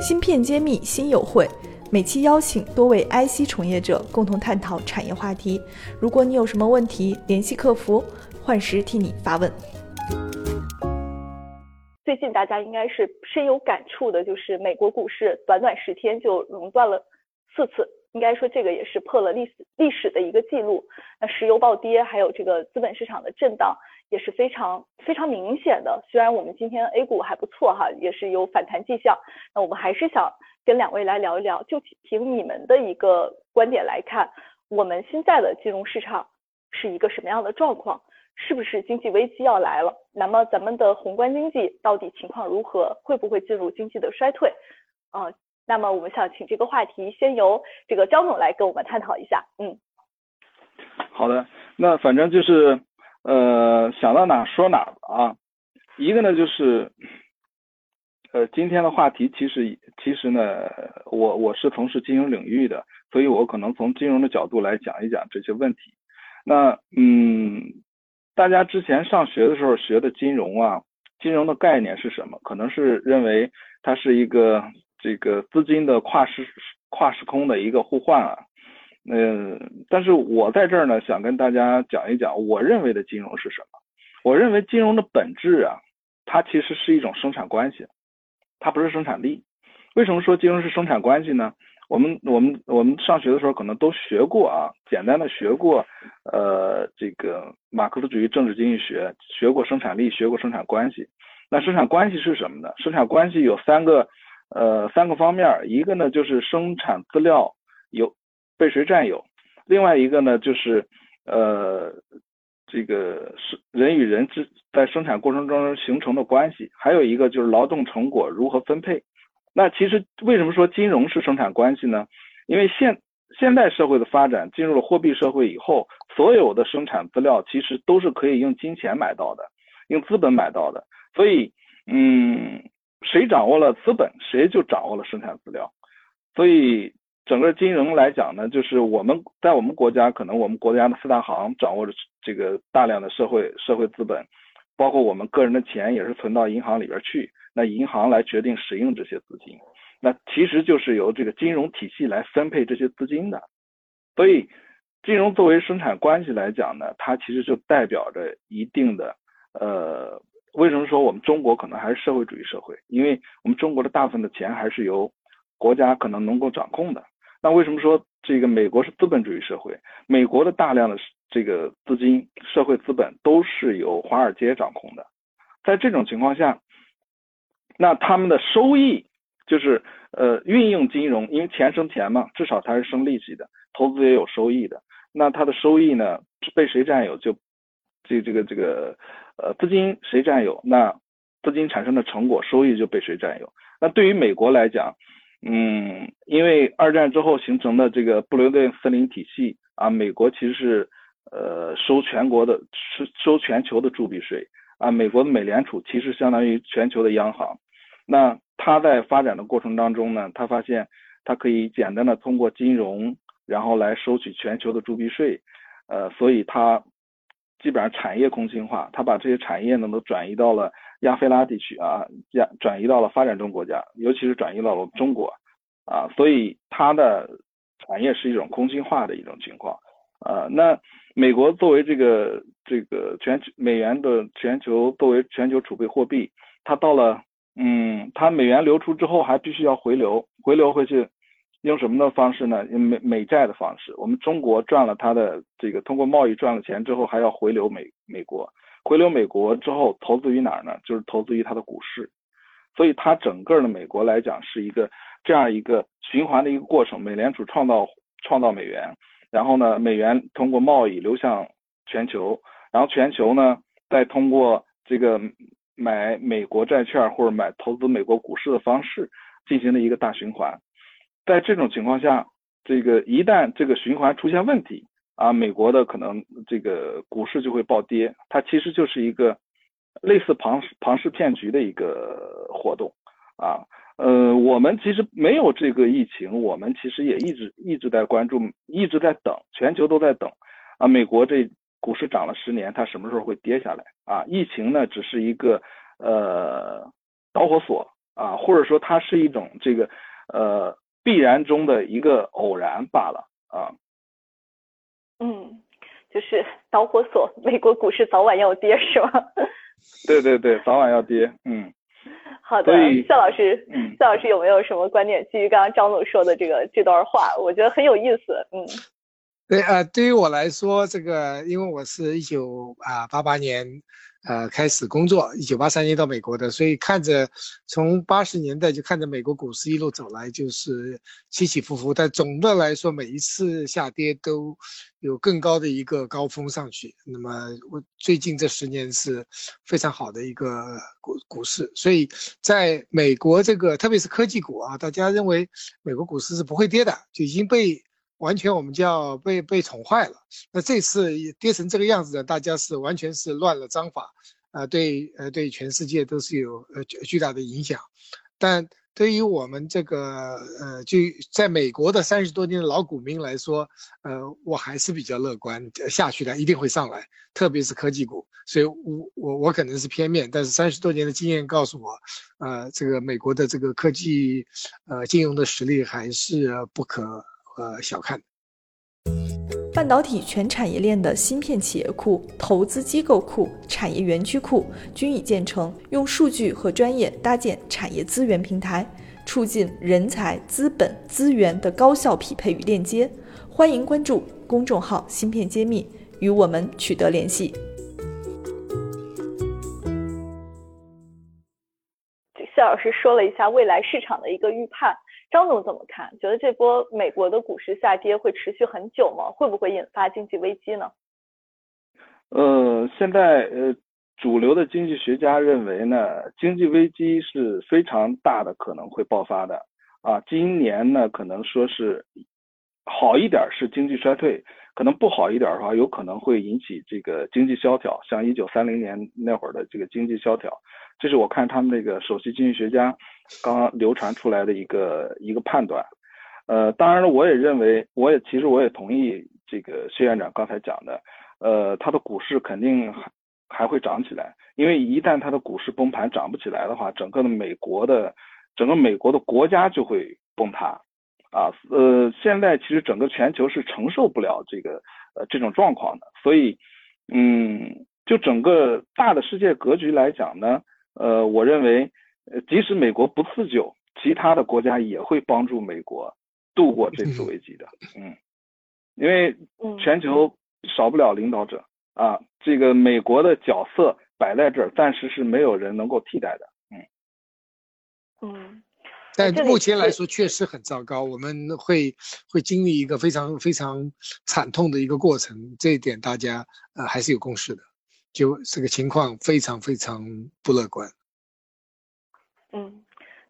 芯片揭秘新友会，每期邀请多位 IC 从业者共同探讨产业话题。如果你有什么问题，联系客服，幻时替你发问。最近大家应该是深有感触的，就是美国股市短短十天就熔断了四次，应该说这个也是破了历史历史的一个记录。那石油暴跌，还有这个资本市场的震荡也是非常非常明显的。虽然我们今天 A 股还不错哈，也是有反弹迹象，那我们还是想跟两位来聊一聊，就凭你们的一个观点来看，我们现在的金融市场是一个什么样的状况？是不是经济危机要来了？那么咱们的宏观经济到底情况如何？会不会进入经济的衰退？啊，那么我们想请这个话题先由这个张总来跟我们探讨一下。嗯，好的，那反正就是呃想到哪说哪啊。一个呢就是呃今天的话题其实其实呢我我是从事金融领域的，所以我可能从金融的角度来讲一讲这些问题。那嗯。大家之前上学的时候学的金融啊，金融的概念是什么？可能是认为它是一个这个资金的跨时跨时空的一个互换啊。嗯，但是我在这儿呢，想跟大家讲一讲我认为的金融是什么。我认为金融的本质啊，它其实是一种生产关系，它不是生产力。为什么说金融是生产关系呢？我们我们我们上学的时候可能都学过啊，简单的学过，呃，这个马克思主义政治经济学，学过生产力，学过生产关系。那生产关系是什么呢？生产关系有三个，呃，三个方面，一个呢就是生产资料有被谁占有，另外一个呢就是呃，这个是人与人之在生产过程中形成的关系，还有一个就是劳动成果如何分配。那其实为什么说金融是生产关系呢？因为现现代社会的发展进入了货币社会以后，所有的生产资料其实都是可以用金钱买到的，用资本买到的。所以，嗯，谁掌握了资本，谁就掌握了生产资料。所以，整个金融来讲呢，就是我们在我们国家，可能我们国家的四大行掌握着这个大量的社会社会资本，包括我们个人的钱也是存到银行里边去。那银行来决定使用这些资金，那其实就是由这个金融体系来分配这些资金的。所以，金融作为生产关系来讲呢，它其实就代表着一定的呃，为什么说我们中国可能还是社会主义社会？因为我们中国的大部分的钱还是由国家可能能够掌控的。那为什么说这个美国是资本主义社会？美国的大量的这个资金、社会资本都是由华尔街掌控的。在这种情况下，那他们的收益就是呃运用金融，因为钱生钱嘛，至少它是生利息的，投资也有收益的。那它的收益呢被谁占有？就这这个这个呃资金谁占有？那资金产生的成果收益就被谁占有？那对于美国来讲，嗯，因为二战之后形成的这个布雷顿森林体系啊，美国其实是呃收全国的收收全球的铸币税啊，美国的美联储其实相当于全球的央行。那他在发展的过程当中呢，他发现他可以简单的通过金融，然后来收取全球的铸币税，呃，所以他基本上产业空心化，他把这些产业呢都转移到了亚非拉地区啊，亚转移到了发展中国家，尤其是转移到了中国啊，所以它的产业是一种空心化的一种情况啊。那美国作为这个这个全球美元的全球作为全球储备货币，它到了。嗯，它美元流出之后还必须要回流，回流回去用什么的方式呢？用美美债的方式。我们中国赚了它的这个通过贸易赚了钱之后，还要回流美美国，回流美国之后投资于哪儿呢？就是投资于它的股市。所以它整个的美国来讲是一个这样一个循环的一个过程。美联储创造创造美元，然后呢，美元通过贸易流向全球，然后全球呢再通过这个。买美国债券或者买投资美国股市的方式进行了一个大循环，在这种情况下，这个一旦这个循环出现问题啊，美国的可能这个股市就会暴跌，它其实就是一个类似庞氏庞氏骗局的一个活动啊。呃，我们其实没有这个疫情，我们其实也一直一直在关注，一直在等，全球都在等啊，美国这。股市涨了十年，它什么时候会跌下来啊？疫情呢，只是一个呃导火索啊，或者说它是一种这个呃必然中的一个偶然罢了啊。嗯，就是导火索，美国股市早晚要跌是吗？对对对，早晚要跌。嗯。好的，夏老师，夏老师有没有什么观点？基于刚刚张总说的这个这段话，我觉得很有意思。嗯。对啊，对于我来说，这个因为我是一九啊八八年，呃开始工作，一九八三年到美国的，所以看着从八十年代就看着美国股市一路走来，就是起起伏伏。但总的来说，每一次下跌都有更高的一个高峰上去。那么我最近这十年是非常好的一个股股市，所以在美国这个特别是科技股啊，大家认为美国股市是不会跌的，就已经被。完全我们叫被被宠坏了。那这次跌成这个样子的，大家是完全是乱了章法，啊，对，呃，对全世界都是有呃巨大的影响。但对于我们这个呃就在美国的三十多年的老股民来说，呃，我还是比较乐观，下去的一定会上来，特别是科技股。所以，我我我可能是片面，但是三十多年的经验告诉我，呃，这个美国的这个科技呃金融的实力还是不可。呃，小看半导体全产业链的芯片企业库、投资机构库、产业园区库均已建成，用数据和专业搭建产业资源平台，促进人才、资本、资源的高效匹配与链接。欢迎关注公众号“芯片揭秘”，与我们取得联系。谢老师说了一下未来市场的一个预判。张总怎么看？觉得这波美国的股市下跌会持续很久吗？会不会引发经济危机呢？呃，现在呃，主流的经济学家认为呢，经济危机是非常大的可能会爆发的啊。今年呢，可能说是好一点是经济衰退，可能不好一点的话，有可能会引起这个经济萧条，像一九三零年那会儿的这个经济萧条。这是我看他们那个首席经济学家刚刚流传出来的一个一个判断，呃，当然了，我也认为，我也其实我也同意这个谢院长刚才讲的，呃，它的股市肯定还还会涨起来，因为一旦它的股市崩盘涨不起来的话，整个的美国的整个美国的国家就会崩塌，啊，呃，现在其实整个全球是承受不了这个呃这种状况的，所以，嗯，就整个大的世界格局来讲呢。呃，我认为，呃，即使美国不自救，其他的国家也会帮助美国度过这次危机的。嗯，因为全球少不了领导者啊，这个美国的角色摆在这儿，暂时是没有人能够替代的。嗯嗯，但目前来说确实很糟糕，我们会会经历一个非常非常惨痛的一个过程，这一点大家呃还是有共识的。就这个情况非常非常不乐观。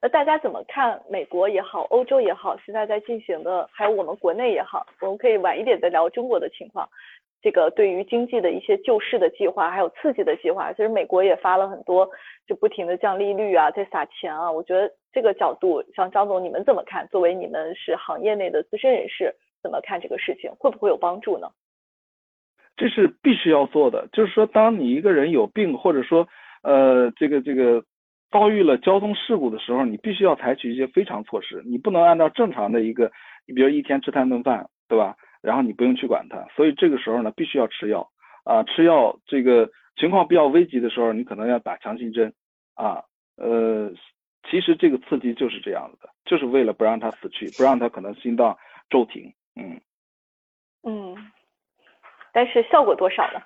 那大家怎么看美国也好，欧洲也好，现在在进行的，还有我们国内也好，我们可以晚一点再聊中国的情况。这个对于经济的一些救市的计划，还有刺激的计划，其实美国也发了很多，就不停的降利率啊，在撒钱啊。我觉得这个角度，像张总，你们怎么看？作为你们是行业内的资深人士，怎么看这个事情？会不会有帮助呢？这是必须要做的，就是说，当你一个人有病，或者说，呃，这个这个遭遇了交通事故的时候，你必须要采取一些非常措施，你不能按照正常的一个，你比如一天吃三顿饭，对吧？然后你不用去管它，所以这个时候呢，必须要吃药啊，吃药。这个情况比较危急的时候，你可能要打强心针啊。呃，其实这个刺激就是这样子的，就是为了不让他死去，不让他可能心脏骤停。嗯嗯。但是效果多少呢？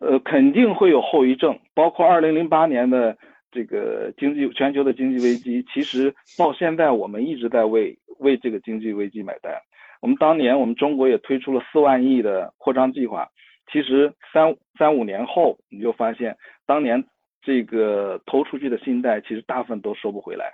呃，肯定会有后遗症，包括二零零八年的这个经济全球的经济危机。其实到现在，我们一直在为为这个经济危机买单。我们当年，我们中国也推出了四万亿的扩张计划。其实三三五年后，你就发现当年这个投出去的信贷，其实大部分都收不回来。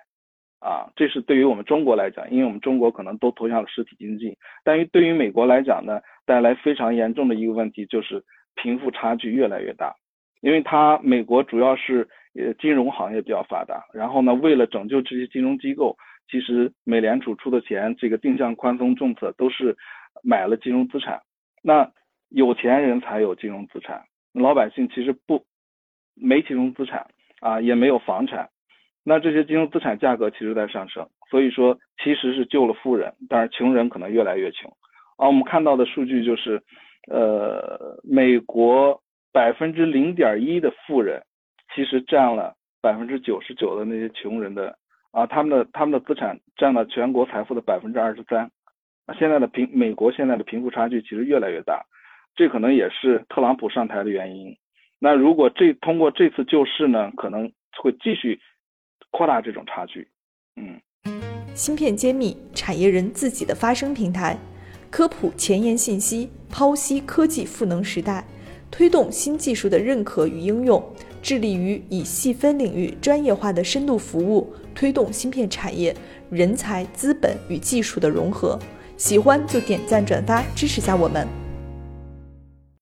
啊，这是对于我们中国来讲，因为我们中国可能都投向了实体经济，但于对于美国来讲呢，带来非常严重的一个问题就是贫富差距越来越大，因为它美国主要是呃金融行业比较发达，然后呢，为了拯救这些金融机构，其实美联储出的钱，这个定向宽松政策都是买了金融资产，那有钱人才有金融资产，老百姓其实不没金融资产啊，也没有房产。那这些金融资产价格其实在上升，所以说其实是救了富人，但是穷人可能越来越穷。啊，我们看到的数据就是，呃，美国百分之零点一的富人，其实占了百分之九十九的那些穷人的啊，他们的他们的资产占了全国财富的百分之二十三。那现在的贫美国现在的贫富差距其实越来越大，这可能也是特朗普上台的原因。那如果这通过这次救市呢，可能会继续扩大这种差距。嗯，芯片揭秘，产业人自己的发声平台。科普前沿信息，剖析科技赋能时代，推动新技术的认可与应用，致力于以细分领域专业化的深度服务，推动芯片产业人才、资本与技术的融合。喜欢就点赞转发支持下我们。